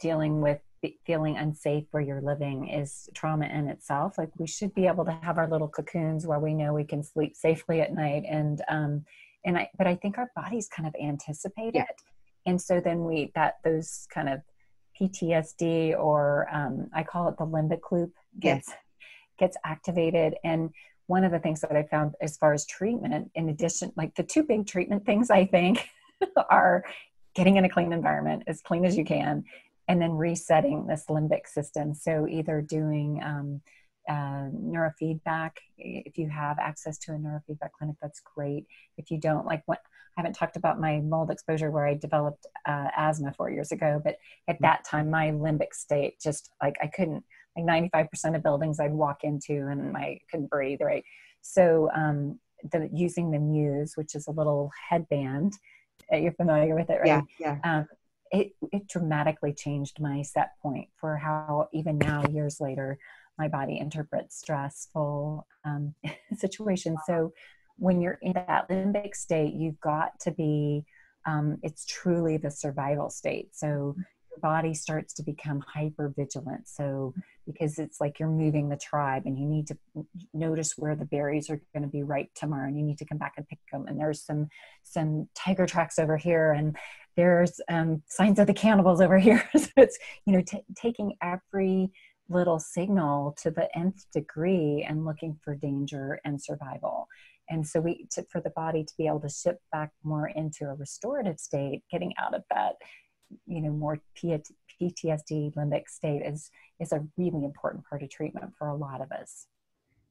dealing with feeling unsafe where you're living is trauma in itself. Like we should be able to have our little cocoons where we know we can sleep safely at night, and um, and I. But I think our bodies kind of anticipate yeah. it, and so then we that those kind of PTSD or um, I call it the limbic loop gets yes. gets activated and one of the things that I found as far as treatment, in addition, like the two big treatment things I think <laughs> are getting in a clean environment, as clean as you can, and then resetting this limbic system. So either doing um, uh, neurofeedback, if you have access to a neurofeedback clinic, that's great. If you don't, like what I haven't talked about my mold exposure where I developed uh, asthma four years ago, but at mm. that time, my limbic state just like I couldn't like 95% of buildings I'd walk into and I couldn't breathe, right? So um, the, using the Muse, which is a little headband, uh, you're familiar with it, right? Yeah, yeah. Um, it, it dramatically changed my set point for how even now, years later, my body interprets stressful um, <laughs> situations. So when you're in that limbic state, you've got to be, um, it's truly the survival state. So your body starts to become hyper vigilant. So, because it's like you're moving the tribe and you need to notice where the berries are going to be ripe tomorrow and you need to come back and pick them. And there's some, some tiger tracks over here and there's um, signs of the cannibals over here. <laughs> so it's, you know, t- taking every little signal to the nth degree and looking for danger and survival and so we to, for the body to be able to shift back more into a restorative state getting out of that you know more PTSD limbic state is is a really important part of treatment for a lot of us.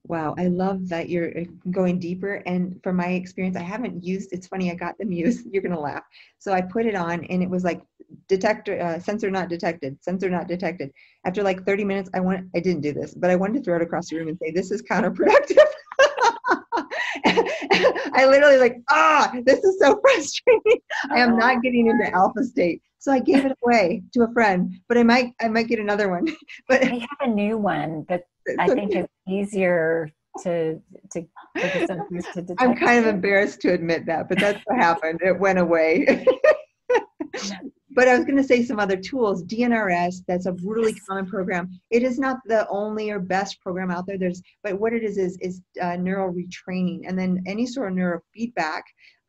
Wow, I love that you're uh, going deeper. And from my experience, I haven't used. It's funny, I got the Muse. <laughs> You're gonna laugh. So I put it on, and it was like detector uh, sensor not detected, sensor not detected. After like 30 minutes, I want. I didn't do this, but I wanted to throw it across the room and say, "This is counterproductive." <laughs> <laughs> I literally like, ah, this is so <laughs> frustrating. I am not getting into alpha state. So I gave it away to a friend, but I might I might get another one. <laughs> but I have a new one that I think is easier to to to detect. I'm kind of embarrassed to admit that, but that's what happened. It went away. But I was going to say some other tools. DNRS, that's a really common program. It is not the only or best program out there. There's, but what it is is is uh, neural retraining, and then any sort of neurofeedback.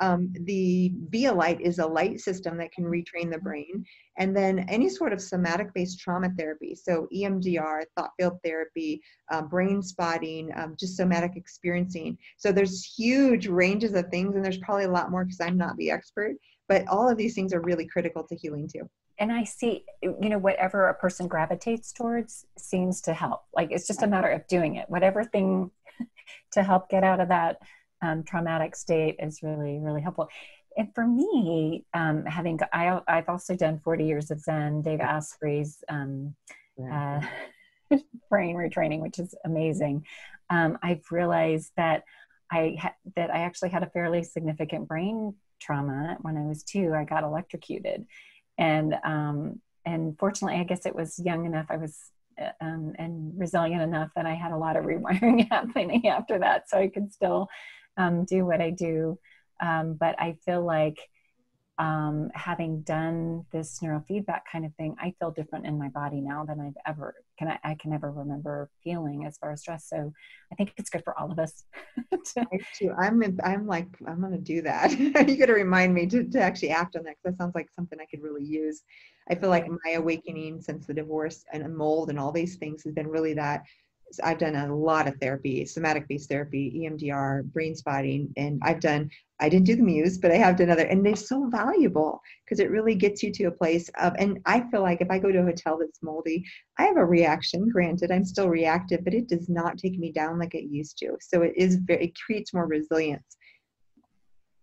Um, the Vielight is a light system that can retrain the brain, and then any sort of somatic-based trauma therapy. So EMDR, thought field therapy, uh, brain spotting, um, just somatic experiencing. So there's huge ranges of things, and there's probably a lot more because I'm not the expert but all of these things are really critical to healing too. And i see you know whatever a person gravitates towards seems to help. Like it's just a matter of doing it. Whatever thing <laughs> to help get out of that um, traumatic state is really really helpful. And for me um, having I, i've also done 40 years of zen. Dave asprey's um, uh, <laughs> brain retraining which is amazing. Um, i've realized that I ha- that I actually had a fairly significant brain trauma when I was two. I got electrocuted, and um, and fortunately, I guess it was young enough. I was uh, um, and resilient enough that I had a lot of <laughs> rewiring happening after that, so I could still um, do what I do. Um, but I feel like um, having done this neurofeedback kind of thing, I feel different in my body now than I've ever can I, I can ever remember feeling as far as stress. So I think it's good for all of us. <laughs> to. I'm I'm like I'm gonna do that. <laughs> you got to remind me to, to actually act on that because that sounds like something I could really use. I feel like my awakening since the divorce and mold and all these things has been really that I've done a lot of therapy, somatic based therapy, EMDR, brain spotting, and I've done, I didn't do the Muse, but I have done other, and they're so valuable because it really gets you to a place of, and I feel like if I go to a hotel that's moldy, I have a reaction. Granted, I'm still reactive, but it does not take me down like it used to. So it is very, it creates more resilience.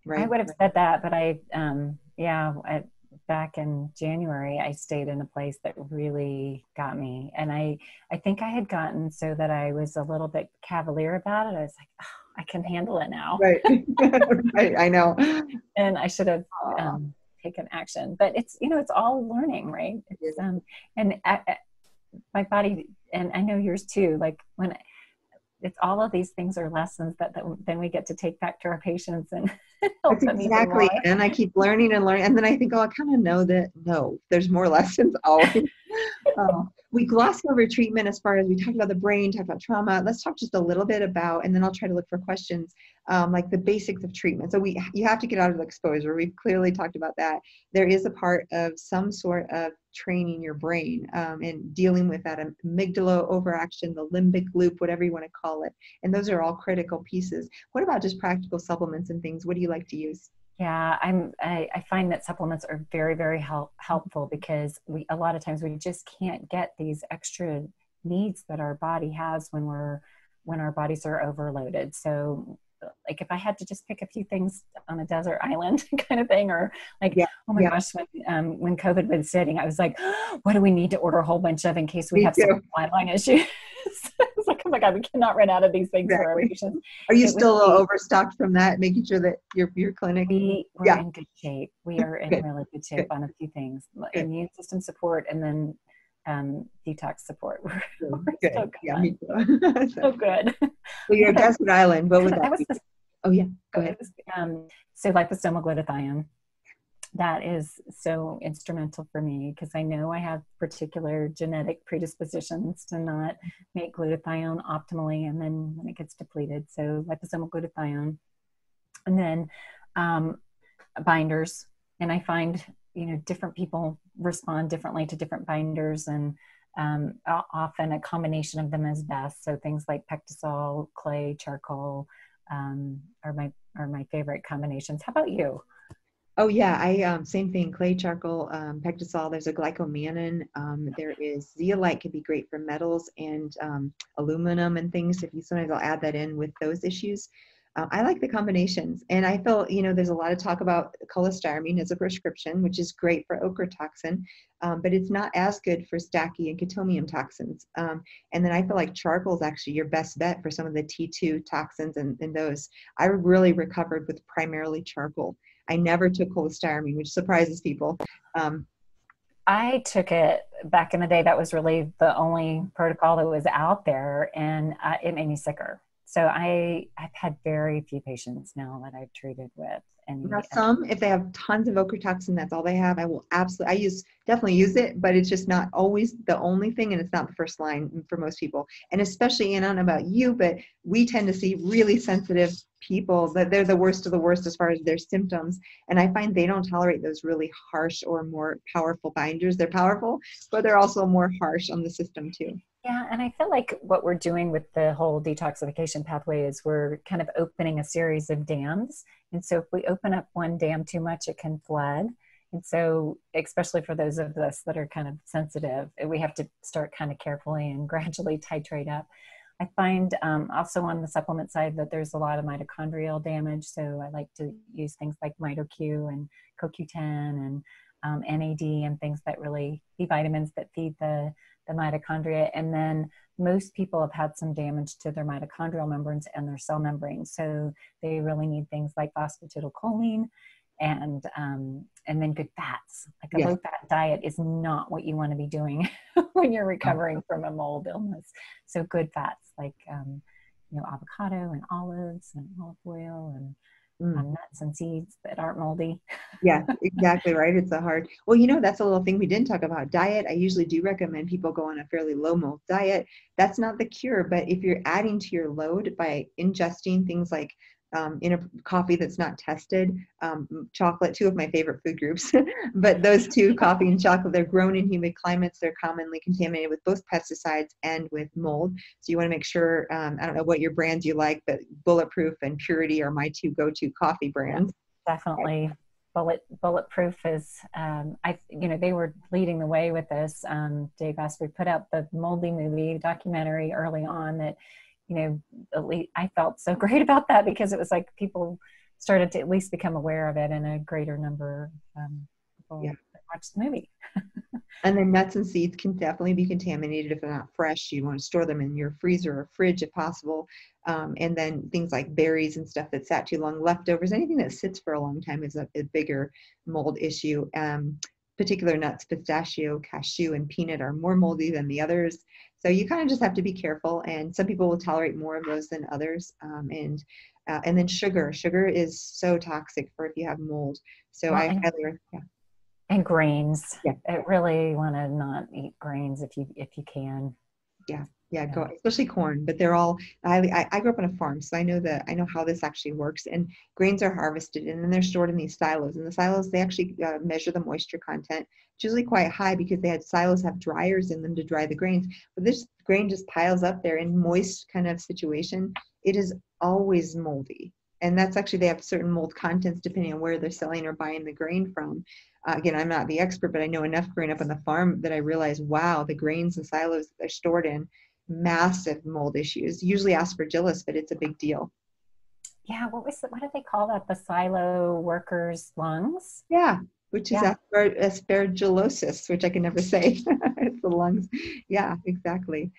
Right. I would have said that, but I, um, yeah, I, back in January, I stayed in a place that really got me. And I, I think I had gotten so that I was a little bit cavalier about it. I was like, oh, I can handle it now. Right. <laughs> right. I know. <laughs> And I should have um, taken action. But it's, you know, it's all learning, right? It's, um, and I, I, my body, and I know yours too, like when it's all of these things are lessons that, that then we get to take back to our patients and <laughs> help them exactly and i keep learning and learning and then i think oh i kind of know that no there's more <laughs> lessons always <laughs> um, we gloss over treatment as far as we talked about the brain, talked about trauma. Let's talk just a little bit about, and then I'll try to look for questions, um, like the basics of treatment. So we, you have to get out of the exposure. We've clearly talked about that. There is a part of some sort of training your brain um, and dealing with that amygdala overaction, the limbic loop, whatever you want to call it. And those are all critical pieces. What about just practical supplements and things? What do you like to use? Yeah, I'm. I, I, find that supplements are very, very help, helpful because we a lot of times we just can't get these extra needs that our body has when we're when our bodies are overloaded. So, like if I had to just pick a few things on a desert island <laughs> kind of thing, or like, yeah. oh my yeah. gosh, when um, when COVID was sitting, I was like, <gasps> what do we need to order a whole bunch of in case we Me have too. <laughs> some line issues? <laughs> it's like, oh my God, we cannot run out of these things exactly. for our patients. Are you it still overstocked from that, making sure that your your clinic? We, are yeah. in good shape. We are in really good shape good. on a few things. Good. Immune system support and then um, detox support. <laughs> We're, we're good. So good. Yeah, me too. <laughs> so good. Well, you're a desert island. What would that be? oh yeah, go ahead. Um, so liposomal glutathione that is so instrumental for me because I know I have particular genetic predispositions to not make glutathione optimally, and then when it gets depleted, so liposomal glutathione, and then um, binders. And I find you know different people respond differently to different binders, and um, often a combination of them is best. So things like PectaSol, clay, charcoal um, are my are my favorite combinations. How about you? Oh yeah, I um, same thing. Clay charcoal, um, PectaSol. There's a glucomannan. Um, there is zeolite could be great for metals and um, aluminum and things. If you sometimes I'll add that in with those issues. Uh, I like the combinations, and I feel you know there's a lot of talk about cholestyramine as a prescription, which is great for ochratoxin, um, but it's not as good for stachy and chaetomium toxins. Um, and then I feel like charcoal is actually your best bet for some of the T2 toxins and, and those. I really recovered with primarily charcoal. I never took cholestyramine, which surprises people. Um, I took it back in the day. That was really the only protocol that was out there, and uh, it made me sicker. So I I've had very few patients now that I've treated with and some if they have tons of ochratoxin that's all they have. I will absolutely i use definitely use it but it's just not always the only thing and it's not the first line for most people. And especially and i don't know about you but we tend to see really sensitive people that they're the worst of the worst as far as their symptoms and i find they don't tolerate those really harsh or more powerful binders. They're powerful but they're also more harsh on the system too yeah, and I feel like what we're doing with the whole detoxification pathway is we're kind of opening a series of dams. And so if we open up one dam too much, it can flood. And so, especially for those of us that are kind of sensitive, we have to start kind of carefully and <laughs> gradually titrate up. I find um, also on the supplement side that there's a lot of mitochondrial damage. So I like to use things like MitoQ and CoQ10 and um, NAD and things that really be vitamins that feed the the mitochondria. And then most people have had some damage to their mitochondrial membranes and their cell membranes. So they really need things like phosphatidylcholine and um, and then good fats. Like a low fat diet is not what you want to be doing <laughs> when you're recovering from a mold illness. So good fats like um, you know avocado and olives and olive oil and mm. nuts and seeds that aren't moldy. yeah, <laughs> exactly right. It's a hard. Well, you know, that's a little thing we didn't talk about. Diet. I usually do recommend people go on a fairly low mold diet. That's not the cure, but if you're adding to your load by ingesting things like um, in a coffee that's not tested. Um, chocolate, two of my favorite food groups, <laughs> but those two, coffee and chocolate, they're grown in humid climates. They're commonly contaminated with both pesticides and with mold. So you want to make sure, um, I don't know what your brands you like, but Bulletproof and Purity are my two go-to coffee brands. Definitely. Bullet, bulletproof is um, I you know they were leading the way with this. Um, Dave Asprey put out the Moldy movie documentary early on that you know, at least I felt so <laughs> great about that because it was like people started to at least become aware of it and a greater number um, people yeah. watch the movie. <laughs> and then nuts and seeds can definitely be contaminated if they're not fresh. You want to store them in your freezer or fridge if possible. Um, and then things like berries and stuff that sat too long, leftovers, anything that sits for a long time is a, a bigger mold issue. Um, particular nuts, pistachio, cashew, and peanut are more moldy than the others. So you kind of just have to be careful. And some people will tolerate more of those than others. Um, and uh, and then sugar. Sugar is so toxic for if you have mold. So well, I highly yeah. And grains. Yeah. I really want to not eat grains if you if you can. Yeah yeah, go especially corn but they're all I, I grew up on a farm so i know that i know how this actually works and grains are harvested and then they're stored in these silos and the silos they actually uh, measure the moisture content it's usually quite high because they had silos have dryers in them to dry the grains but this grain just piles up there in moist kind of situation it is always moldy and that's actually they have certain mold contents depending on where they're selling or buying the grain from. Uh, again i'm not the expert but i know enough growing up on the farm that i realize wow the grains and silos that they're stored in massive mold issues, usually aspergillus, but it's a big deal. Yeah, what was the, what do they call that? The silo workers' lungs? Yeah, which is yeah. asper- aspergillosis, which I can never say. <laughs> it's the lungs. Yeah, exactly.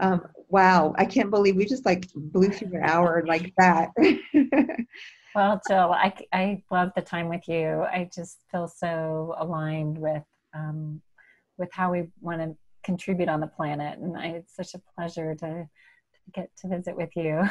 Um, wow, I can't believe we just like blew through an hour like that. <laughs> well, Jill, I, I love the time with you. I just feel so aligned with um, with how we want to contribute on the planet. And I, it's such a pleasure to, to get to visit with you.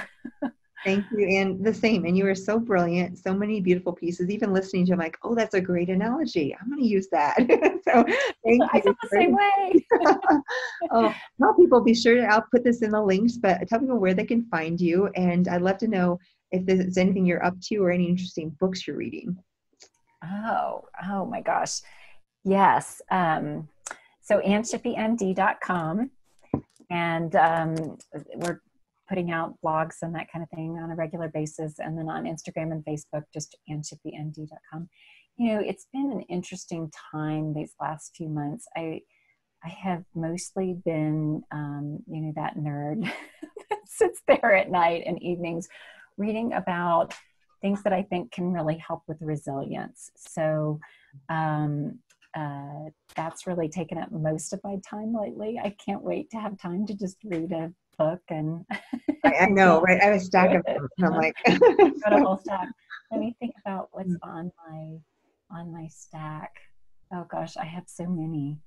<laughs> Thank you. And the same. And you were so brilliant. So many beautiful pieces. Even listening to you, I'm like, oh, that's a great analogy. I'm going to use that. <laughs> so thank you. I feel the same way. <laughs> oh, tell people, be sure to, I'll put this in the links, but tell people where they can find you. And I'd love to know if there's anything you're up to or any interesting books you're reading. Oh, oh my gosh. Yes. Um, so AnnShippyMD.com. And um, we're putting out blogs and that kind of thing on a regular basis. And then on Instagram and Facebook, just AnnShippyMD.com. You know, it's been an interesting time these last few months. I I have mostly been, um, you know, that nerd <laughs> that sits there at night and evenings reading about things that I think can really help with resilience. So, um, uh, that's really taken up most of my time lately. I can't wait to have time to just read a book and. I, I <laughs> know, right? I have a stack of them. I'm like, got a whole stack. <laughs> Let me think about what's mm. on my on my stack. Oh gosh, I have so many.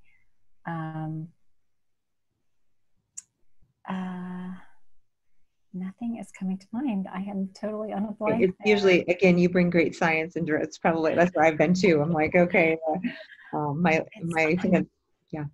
Um, uh, nothing is coming to mind. I am totally on a blank. It's usually again, you bring great science into it. It's probably that's where I've been too. I'm like, okay, uh, um, my my thing yeah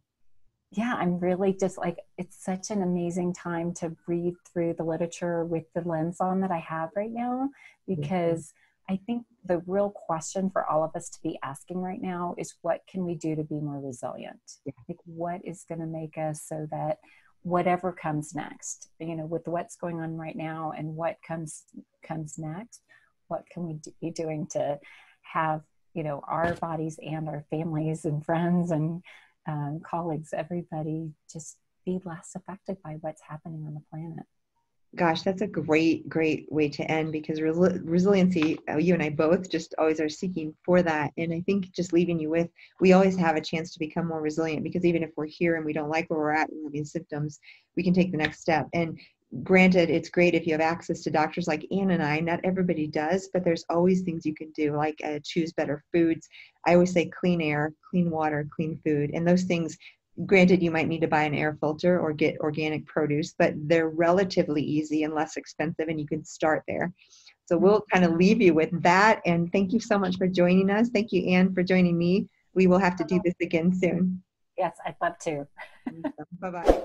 yeah i'm really just like it's such an amazing time to read through the literature with the lens on that i have right now because mm-hmm. i think the real question for all of us to be asking right now is what can we do to be more resilient yeah. like what is going to make us so that whatever comes next you know with what's going on right now and what comes comes next what can we do, be doing to have you know our bodies and our families and friends and um, colleagues everybody just be less affected by what's happening on the planet. Gosh that's a great great way to end because res- resiliency uh, you and i both just always are seeking for that. And i think just leaving you with we always have a chance to become more resilient because even if we're here and we don't like where we're at and we're having symptoms we can take the next step. And granted it's great if you have access to doctors like ann and i not everybody does but there's always things you can do like uh, choose better foods. I always say clean air clean water clean food and those things granted you might need to buy an air filter or get organic produce but they're relatively easy and less expensive and you can start there. So we'll kind of leave you with that and thank you so much for joining us. Thank you ann for joining me. We will have to do this again soon. Yes i'd love to. Bye bye